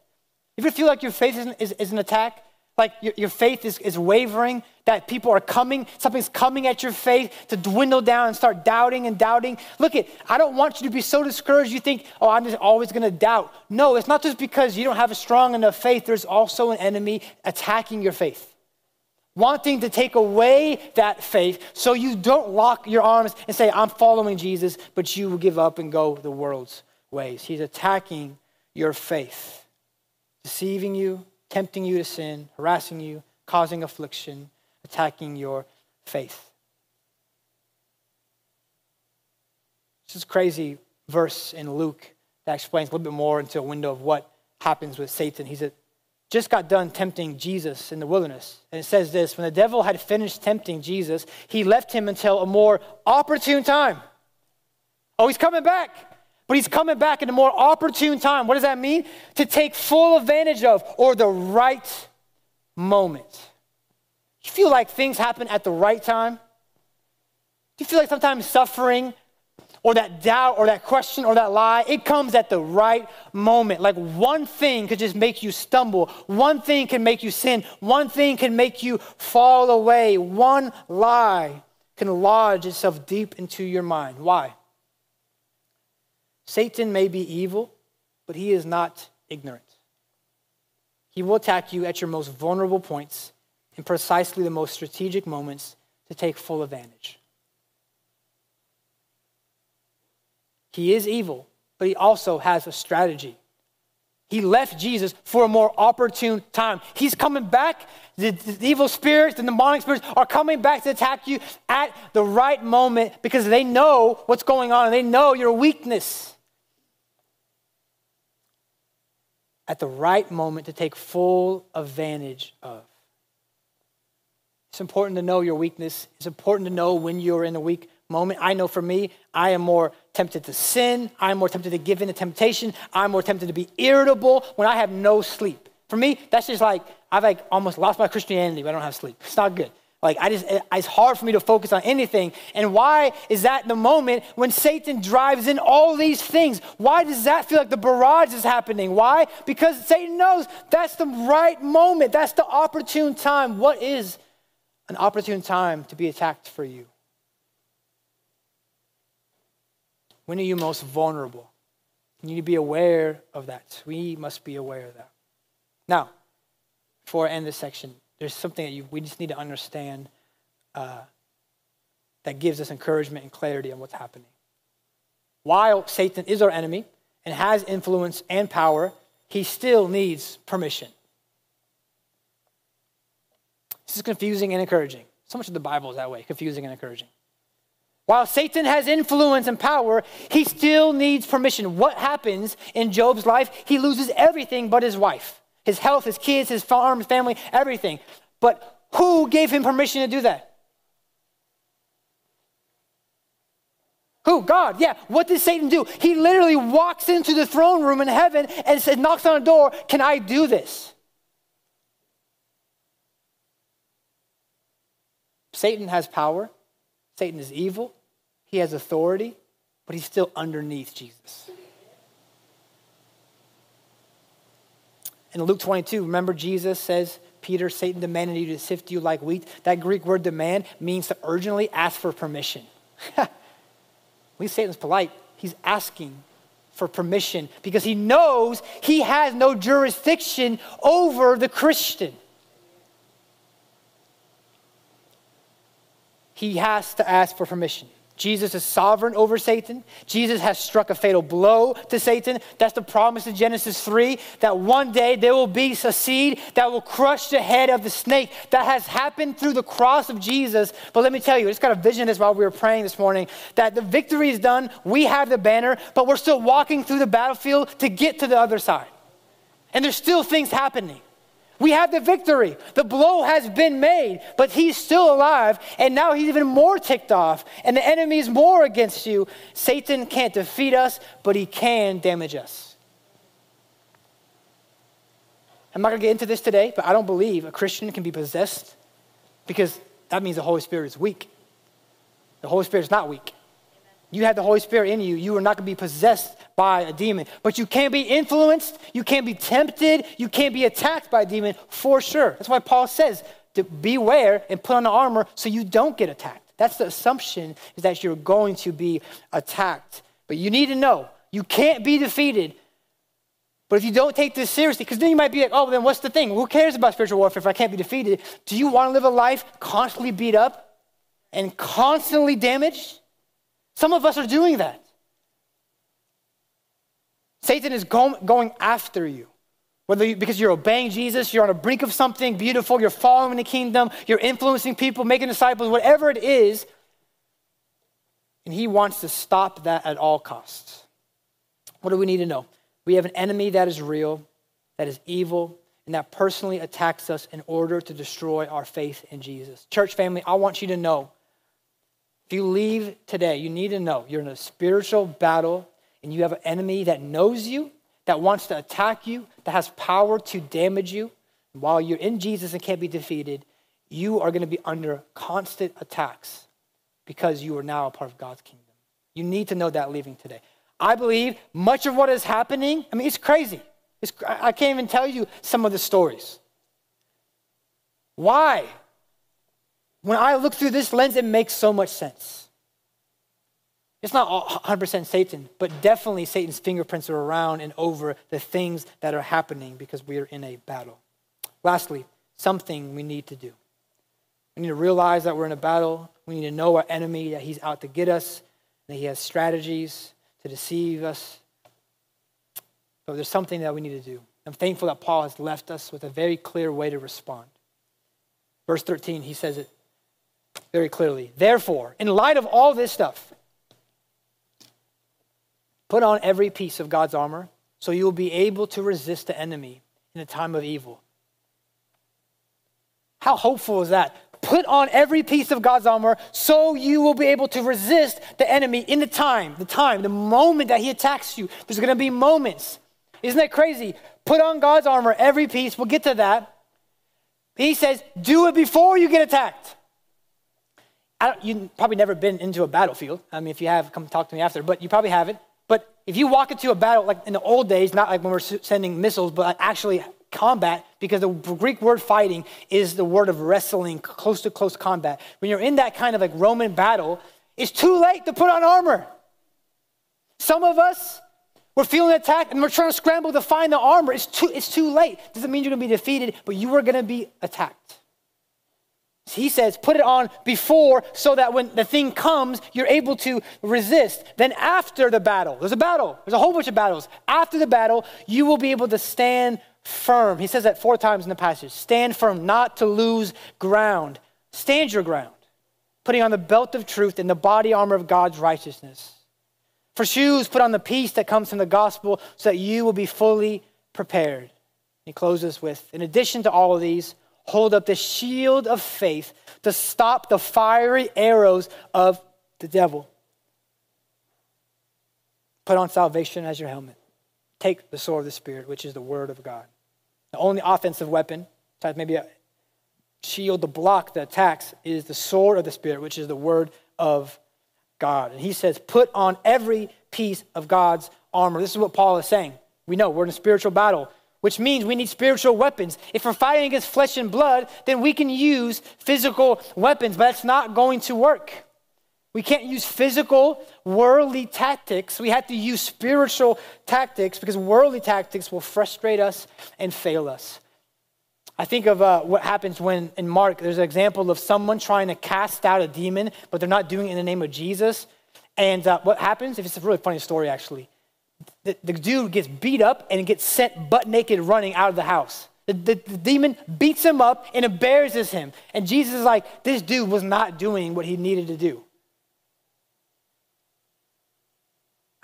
If you feel like your faith is, is, is an attack, like your, your faith is, is wavering, that people are coming, something's coming at your faith to dwindle down and start doubting and doubting. Look at, I don't want you to be so discouraged you think, oh, I'm just always gonna doubt. No, it's not just because you don't have a strong enough faith, there's also an enemy attacking your faith wanting to take away that faith so you don't lock your arms and say, I'm following Jesus, but you will give up and go the world's ways. He's attacking your faith, deceiving you, tempting you to sin, harassing you, causing affliction, attacking your faith. This is crazy verse in Luke that explains a little bit more into a window of what happens with Satan. He's just got done tempting Jesus in the wilderness. And it says this when the devil had finished tempting Jesus, he left him until a more opportune time. Oh, he's coming back. But he's coming back in a more opportune time. What does that mean? To take full advantage of or the right moment. You feel like things happen at the right time? Do you feel like sometimes suffering or that doubt or that question or that lie, it comes at the right moment. Like one thing could just make you stumble. One thing can make you sin. One thing can make you fall away. One lie can lodge itself deep into your mind. Why? Satan may be evil, but he is not ignorant. He will attack you at your most vulnerable points in precisely the most strategic moments to take full advantage. He is evil, but he also has a strategy. He left Jesus for a more opportune time. He's coming back. The, the, evil spirits, the demonic spirits are coming back to attack you at the right moment because they know what's going on and they know your weakness. At the right moment to take full advantage of. It's important to know your weakness. It's important to know when you're in a weak moment. I know for me, I am more tempted to sin. I'm more tempted to give in to temptation. I'm more tempted to be irritable when I have no sleep. For me, that's just like, I've like almost lost my Christianity when I don't have sleep. It's not good. Like, I just, it's hard for me to focus on anything. And why is that the moment when Satan drives in all these things? Why does that feel like the barrage is happening? Why? Because Satan knows that's the right moment. That's the opportune time. What is an opportune time to be attacked for you? When are you most vulnerable? You need to be aware of that. We must be aware of that. Now, before I end this section, there's something that you, we just need to understand uh, that gives us encouragement and clarity on what's happening. While Satan is our enemy and has influence and power, he still needs permission. This is confusing and encouraging. So much of the Bible is that way confusing and encouraging. While Satan has influence and power, he still needs permission. What happens in Job's life? He loses everything but his wife, his health, his kids, his farm, his family, everything. But who gave him permission to do that? Who? God. Yeah. What did Satan do? He literally walks into the throne room in heaven and said, knocks on the door, Can I do this? Satan has power. Satan is evil, he has authority, but he's still underneath Jesus. In Luke 22, remember Jesus says, Peter, Satan demanded you to sift you like wheat. That Greek word demand means to urgently ask for permission. At least Satan's polite. He's asking for permission because he knows he has no jurisdiction over the Christian. he has to ask for permission. Jesus is sovereign over Satan. Jesus has struck a fatal blow to Satan. That's the promise in Genesis 3 that one day there will be a seed that will crush the head of the snake. That has happened through the cross of Jesus. But let me tell you, I just got a vision this while we were praying this morning that the victory is done. We have the banner, but we're still walking through the battlefield to get to the other side. And there's still things happening. We have the victory. The blow has been made, but he's still alive, and now he's even more ticked off, and the enemy is more against you. Satan can't defeat us, but he can damage us. I'm not going to get into this today, but I don't believe a Christian can be possessed because that means the Holy Spirit is weak. The Holy Spirit is not weak. You have the Holy Spirit in you. You are not going to be possessed by a demon. But you can't be influenced. You can't be tempted. You can't be attacked by a demon for sure. That's why Paul says to beware and put on the armor so you don't get attacked. That's the assumption is that you're going to be attacked. But you need to know you can't be defeated. But if you don't take this seriously, because then you might be like, oh, then what's the thing? Who cares about spiritual warfare if I can't be defeated? Do you want to live a life constantly beat up and constantly damaged? Some of us are doing that. Satan is going after you. Whether you, because you're obeying Jesus, you're on the brink of something beautiful, you're following the kingdom, you're influencing people, making disciples, whatever it is, and he wants to stop that at all costs. What do we need to know? We have an enemy that is real, that is evil, and that personally attacks us in order to destroy our faith in Jesus. Church family, I want you to know If you leave today, you need to know you're in a spiritual battle and you have an enemy that knows you, that wants to attack you, that has power to damage you. While you're in Jesus and can't be defeated, you are going to be under constant attacks because you are now a part of God's kingdom. You need to know that leaving today. I believe much of what is happening, I mean, it's crazy. It's, I can't even tell you some of the stories. Why? When I look through this lens, it makes so much sense. It's not 100% Satan, but definitely Satan's fingerprints are around and over the things that are happening because we are in a battle. Lastly, something we need to do. We need to realize that we're in a battle. We need to know our enemy, that he's out to get us, that he has strategies to deceive us. But there's something that we need to do. I'm thankful that Paul has left us with a very clear way to respond. Verse 13, he says it very clearly. Therefore, in light of all this stuff, put on every piece of God's armor so you will be able to resist the enemy in the time of evil. How hopeful is that? Put on every piece of God's armor so you will be able to resist the enemy in the time, the time, the moment that he attacks you. There's going to be moments. Isn't that crazy? Put on God's armor, every piece. We'll get to that. He says, do it before you get attacked you've probably never been into a battlefield. I mean, if you have, come talk to me after, but you probably haven't. But if you walk into a battle, like in the old days, not like when we're sending missiles, but actually combat, because the Greek word fighting is the word of wrestling, close to close combat. When you're in that kind of like Roman battle, it's too late to put on armor. Some of us, we're feeling attacked and we're trying to scramble to find the armor. It's too, it's too late. Doesn't mean you're going to be defeated, but you are going to be attacked. He says, put it on before so that when the thing comes, you're able to resist. Then, after the battle, there's a battle, there's a whole bunch of battles. After the battle, you will be able to stand firm. He says that four times in the passage stand firm, not to lose ground. Stand your ground, putting on the belt of truth and the body armor of God's righteousness. For shoes, put on the peace that comes from the gospel so that you will be fully prepared. He closes with, in addition to all of these, hold up the shield of faith to stop the fiery arrows of the devil. Put on salvation as your helmet. Take the sword of the Spirit, which is the word of God. The only offensive weapon, besides maybe a shield to block the attacks, is the sword of the Spirit, which is the word of God. And he says, put on every piece of God's armor. This is what Paul is saying. We know we're in a spiritual battle which means we need spiritual weapons. If we're fighting against flesh and blood, then we can use physical weapons, but that's not going to work. We can't use physical, worldly tactics. We have to use spiritual tactics because worldly tactics will frustrate us and fail us. I think of uh, what happens when in Mark, there's an example of someone trying to cast out a demon, but they're not doing it in the name of Jesus. And uh, what happens? If it's a really funny story, actually the, the dude gets beat up and gets sent butt naked running out of the house. The, the, the, demon beats him up and embarrasses him. And Jesus is like, this dude was not doing what he needed to do.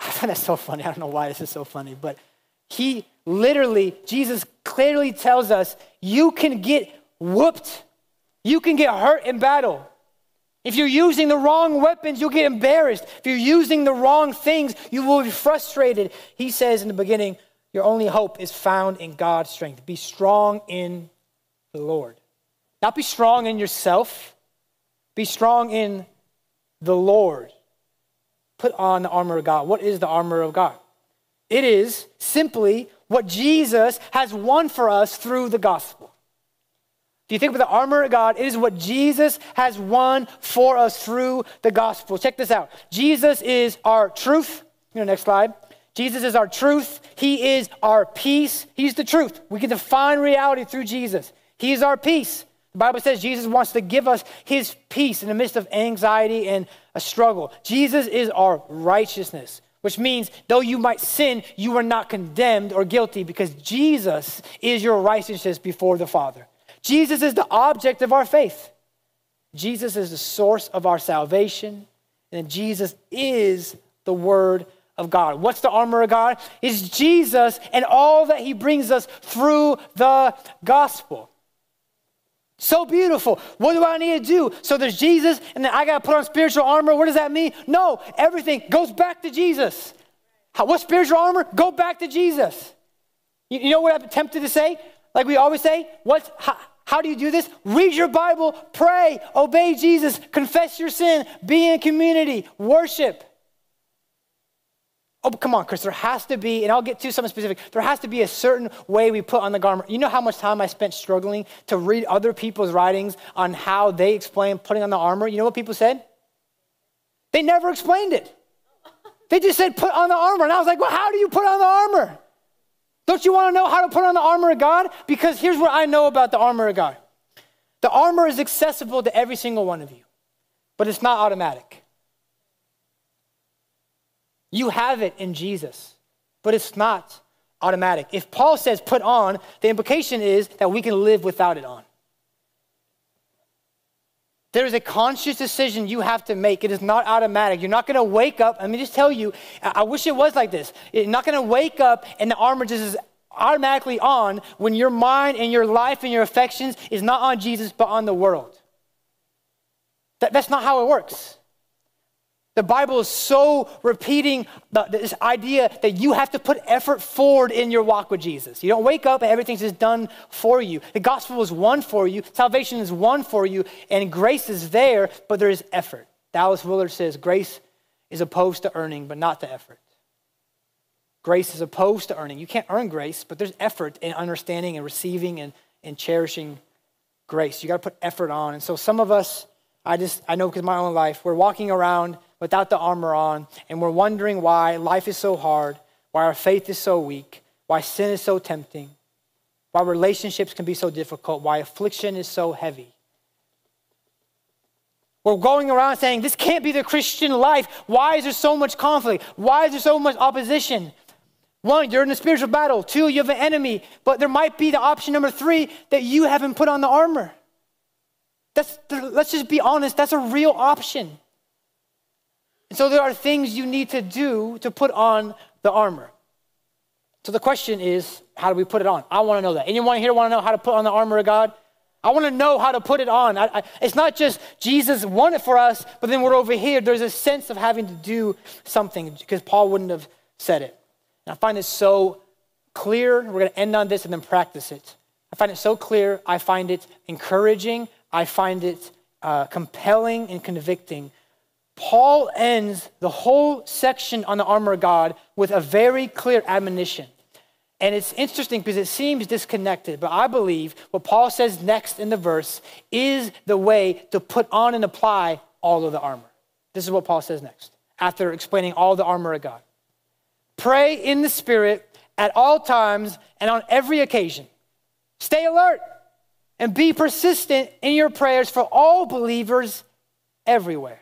I find that so funny. I don't know why this is so funny, but he literally, Jesus clearly tells us, you can get whooped. You can get hurt in battle. If you're using the wrong weapons, you'll get embarrassed. If you're using the wrong things, you will be frustrated. He says in the beginning, your only hope is found in God's strength. Be strong in the Lord. Not be strong in yourself, be strong in the Lord. Put on the armor of God. What is the armor of God? It is simply what Jesus has won for us through the gospel. Do you think about the armor of God? It is what Jesus has won for us through the gospel. Check this out. Jesus is our truth. You know, next slide. Jesus is our truth. He is our peace. He's the truth. We can define reality through Jesus. He is our peace. The Bible says Jesus wants to give us his peace in the midst of anxiety and a struggle. Jesus is our righteousness, which means though you might sin, you are not condemned or guilty because Jesus is your righteousness before the Father. Jesus is the object of our faith. Jesus is the source of our salvation, and Jesus is the Word of God. What's the armor of God? Is Jesus and all that He brings us through the gospel. So beautiful. What do I need to do? So there's Jesus, and then I got to put on spiritual armor. What does that mean? No, everything goes back to Jesus. How, what spiritual armor? Go back to Jesus. You, you know what I'm tempted to say? Like we always say, what's, how, how do you do this? Read your Bible, pray, obey Jesus, confess your sin, be in community, worship. Oh, come on, Chris, there has to be, and I'll get to something specific, there has to be a certain way we put on the garment. You know how much time I spent struggling to read other people's writings on how they explain putting on the armor? You know what people said? They never explained it. They just said, put on the armor. And I was like, well, how do you put on the armor? Don't you want to know how to put on the armor of God? Because here's what I know about the armor of God the armor is accessible to every single one of you, but it's not automatic. You have it in Jesus, but it's not automatic. If Paul says put on, the implication is that we can live without it on. There is a conscious decision you have to make. It is not automatic. You're not going to wake up. Let me just tell you, I wish it was like this. You're not going to wake up and the armor just is automatically on when your mind and your life and your affections is not on Jesus, but on the world. That, that's not how it works. The Bible is so repeating the, this idea that you have to put effort forward in your walk with Jesus. You don't wake up and everything's just done for you. The gospel is won for you, salvation is won for you, and grace is there, but there is effort. Dallas Willard says grace is opposed to earning, but not to effort. Grace is opposed to earning. You can't earn grace, but there's effort in understanding and receiving and, and cherishing grace. You got to put effort on. And so some of us, I just, I know because my own life, we're walking around without the armor on, and we're wondering why life is so hard, why our faith is so weak, why sin is so tempting, why relationships can be so difficult, why affliction is so heavy. We're going around saying, This can't be the Christian life. Why is there so much conflict? Why is there so much opposition? One, you're in a spiritual battle. Two, you have an enemy. But there might be the option number three that you haven't put on the armor. That's, let's just be honest, that's a real option. And so there are things you need to do to put on the armor. So the question is, how do we put it on? I want to know that. Anyone here want to know how to put on the armor of God? I want to know how to put it on. I, I, it's not just Jesus won it for us, but then we're over here. There's a sense of having to do something because Paul wouldn't have said it. And I find it so clear. We're going to end on this and then practice it. I find it so clear. I find it encouraging. I find it uh, compelling and convicting Paul ends the whole section on the armor of God with a very clear admonition. And it's interesting because it seems disconnected, but I believe what Paul says next in the verse is the way to put on and apply all of the armor. This is what Paul says next, after explaining all the armor of God. Pray in the Spirit at all times and on every occasion. Stay alert and be persistent in your prayers for all believers everywhere.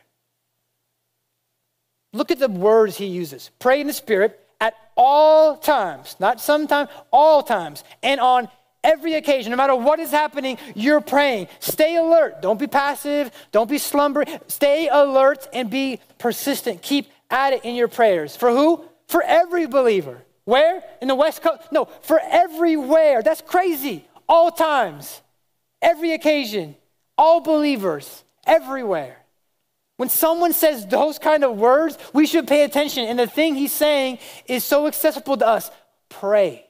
Look at the words he uses. Pray in the Spirit at all times, not sometimes, all times, and on every occasion, no matter what is happening, you're praying. Stay alert. Don't be passive. Don't be slumbering. Stay alert and be persistent. Keep at it in your prayers. For who? For every believer. Where? In the West Coast? No, for everywhere. That's crazy. All times, every occasion, all believers, everywhere. When someone says those kind of words, we should pay attention. And the thing he's saying is so accessible to us pray.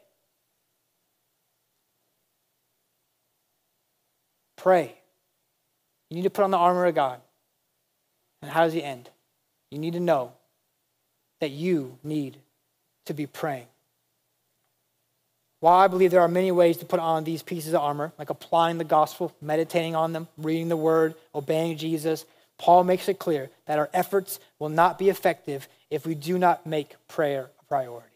Pray. You need to put on the armor of God. And how does he end? You need to know that you need to be praying. While I believe there are many ways to put on these pieces of armor, like applying the gospel, meditating on them, reading the word, obeying Jesus, Paul makes it clear that our efforts will not be effective if we do not make prayer a priority.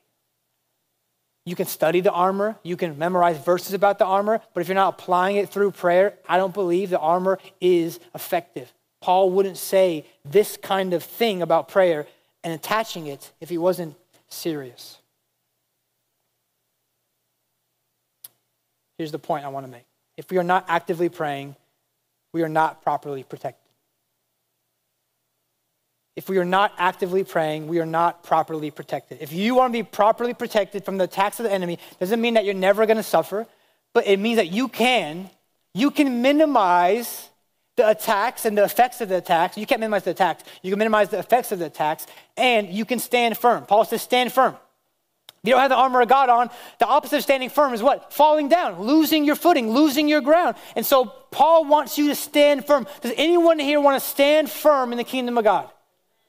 You can study the armor, you can memorize verses about the armor, but if you're not applying it through prayer, I don't believe the armor is effective. Paul wouldn't say this kind of thing about prayer and attaching it if he wasn't serious. Here's the point I want to make. If we are not actively praying, we are not properly protected. If we are not actively praying, we are not properly protected. If you want to be properly protected from the attacks of the enemy, doesn't mean that you're never going to suffer, but it means that you can you can minimize the attacks and the effects of the attacks. You can't minimize the attacks. You can minimize the effects of the attacks, and you can stand firm. Paul says, stand firm. If you don't have the armor of God on, the opposite of standing firm is what? Falling down, losing your footing, losing your ground. And so Paul wants you to stand firm. Does anyone here want to stand firm in the kingdom of God?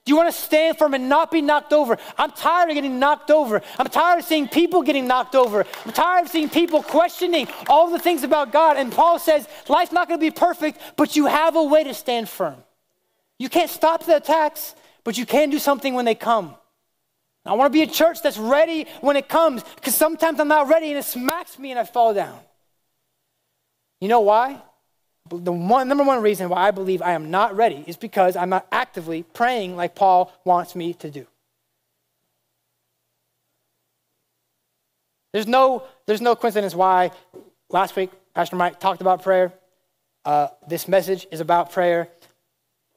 Do you want to stand firm and not be knocked over? I'm tired of getting knocked over. I'm tired of seeing people getting knocked over. I'm tired of seeing people questioning all the things about God. And Paul says, life's not going to be perfect, but you have a way to stand firm. You can't stop the attacks, but you can do something when they come. I want to be a church that's ready when it comes, because sometimes I'm not ready and it smacks me and I fall down. You know why? The one, number one reason why I believe I am not ready is because I'm not actively praying like Paul wants me to do. There's no, there's no coincidence why last week Pastor Mike talked about prayer. Uh, this message is about prayer.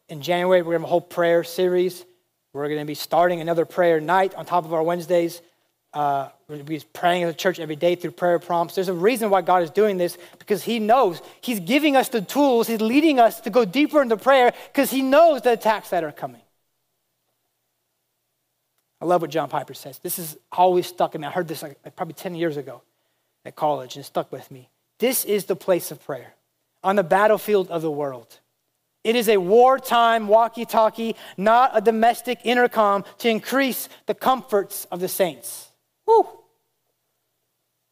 In January, we're going to have a whole prayer series. We're going to be starting another prayer night on top of our Wednesdays. Uh, we're praying as a church every day through prayer prompts. There's a reason why God is doing this because He knows He's giving us the tools. He's leading us to go deeper into prayer because He knows the attacks that are coming. I love what John Piper says. This is always stuck in me. I heard this like, like probably 10 years ago at college and it stuck with me. This is the place of prayer on the battlefield of the world. It is a wartime walkie talkie, not a domestic intercom to increase the comforts of the saints. Woo.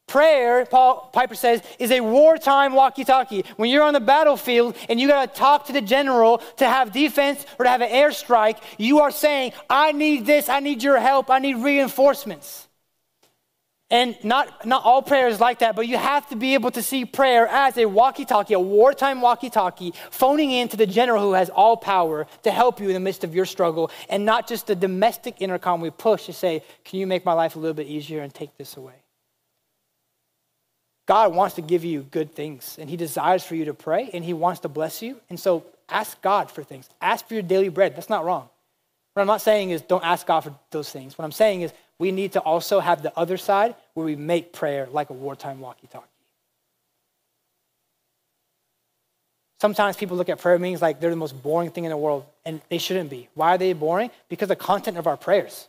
Prayer, Paul Piper says, is a wartime walkie talkie. When you're on the battlefield and you got to talk to the general to have defense or to have an airstrike, you are saying, I need this, I need your help, I need reinforcements. And not, not all prayer is like that, but you have to be able to see prayer as a walkie talkie, a wartime walkie talkie, phoning in to the general who has all power to help you in the midst of your struggle, and not just the domestic intercom we push to say, Can you make my life a little bit easier and take this away? God wants to give you good things, and He desires for you to pray, and He wants to bless you. And so ask God for things. Ask for your daily bread. That's not wrong. What I'm not saying is don't ask God for those things. What I'm saying is we need to also have the other side where we make prayer like a wartime walkie talkie. Sometimes people look at prayer meetings like they're the most boring thing in the world, and they shouldn't be. Why are they boring? Because the content of our prayers.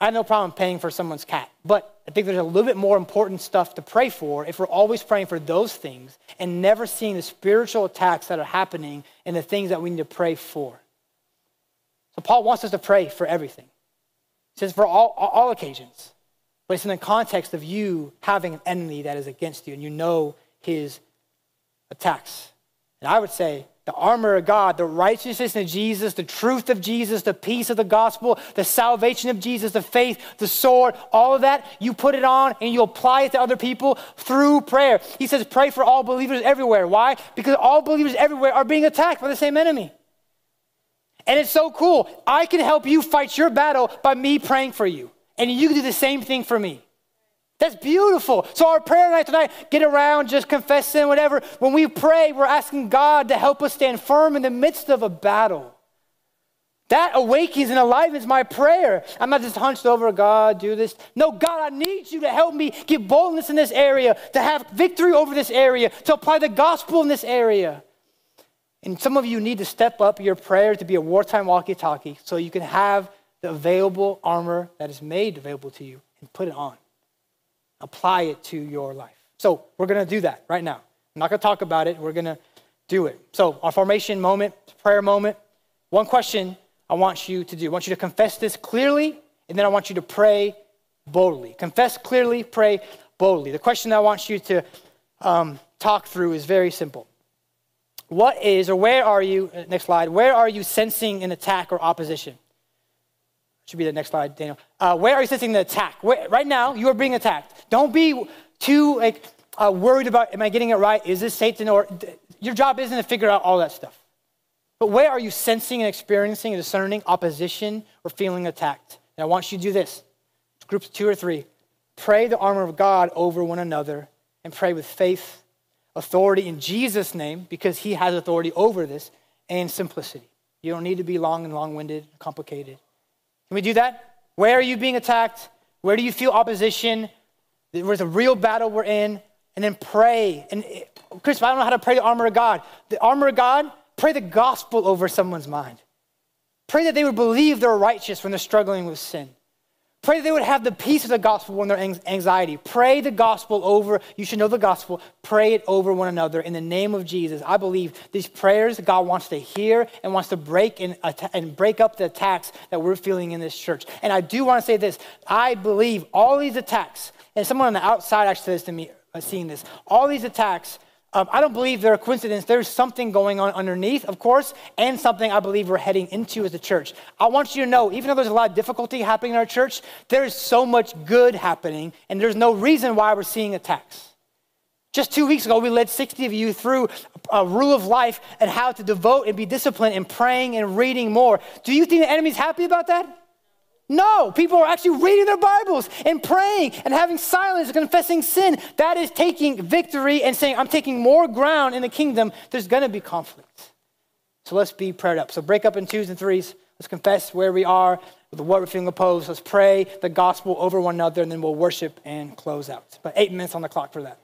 I have no problem paying for someone's cat, but I think there's a little bit more important stuff to pray for if we're always praying for those things and never seeing the spiritual attacks that are happening and the things that we need to pray for. So Paul wants us to pray for everything. He says for all, all occasions, but it's in the context of you having an enemy that is against you and you know his attacks. And I would say the armor of God, the righteousness of Jesus, the truth of Jesus, the peace of the gospel, the salvation of Jesus, the faith, the sword, all of that, you put it on and you apply it to other people through prayer. He says, pray for all believers everywhere. Why? Because all believers everywhere are being attacked by the same enemy. And it's so cool. I can help you fight your battle by me praying for you. And you can do the same thing for me. That's beautiful. So, our prayer night tonight, get around, just confess sin, whatever. When we pray, we're asking God to help us stand firm in the midst of a battle. That awakens and alivens my prayer. I'm not just hunched over, God, do this. No, God, I need you to help me get boldness in this area, to have victory over this area, to apply the gospel in this area. And some of you need to step up your prayer to be a wartime walkie talkie so you can have the available armor that is made available to you and put it on. Apply it to your life. So we're going to do that right now. I'm not going to talk about it. We're going to do it. So, our formation moment, prayer moment. One question I want you to do I want you to confess this clearly, and then I want you to pray boldly. Confess clearly, pray boldly. The question that I want you to um, talk through is very simple what is or where are you, uh, next slide, where are you sensing an attack or opposition? Should be the next slide, Daniel. Uh, where are you sensing the attack? Where, right now, you are being attacked. Don't be too like uh, worried about, am I getting it right? Is this Satan? Or your job isn't to figure out all that stuff. But where are you sensing and experiencing and discerning opposition or feeling attacked? And I want you to do this. Groups two or three. Pray the armor of God over one another and pray with faith authority in Jesus' name because he has authority over this, and simplicity. You don't need to be long and long winded, and complicated. Can we do that? Where are you being attacked? Where do you feel opposition? There's a real battle we're in. and then pray. And Chris, I don't know how to pray the armor of God. The armor of God, pray the gospel over someone's mind. Pray that they would believe they're righteous when they're struggling with sin. Pray that they would have the peace of the gospel when they're anxiety. Pray the gospel over, you should know the gospel. Pray it over one another in the name of Jesus. I believe these prayers God wants to hear and wants to break and, and break up the attacks that we're feeling in this church. And I do want to say this I believe all these attacks, and someone on the outside actually says to me, uh, seeing this, all these attacks um, I don't believe they're a coincidence. There's something going on underneath, of course, and something I believe we're heading into as a church. I want you to know, even though there's a lot of difficulty happening in our church, there's so much good happening, and there's no reason why we're seeing attacks. Just two weeks ago, we led 60 of you through a rule of life and how to devote and be disciplined in praying and reading more. Do you think the enemy's happy about that? No, people are actually reading their Bibles and praying and having silence and confessing sin. That is taking victory and saying, I'm taking more ground in the kingdom. There's going to be conflict. So let's be prayed up. So break up in twos and threes. Let's confess where we are, with what we're feeling opposed. Let's pray the gospel over one another, and then we'll worship and close out. But eight minutes on the clock for that.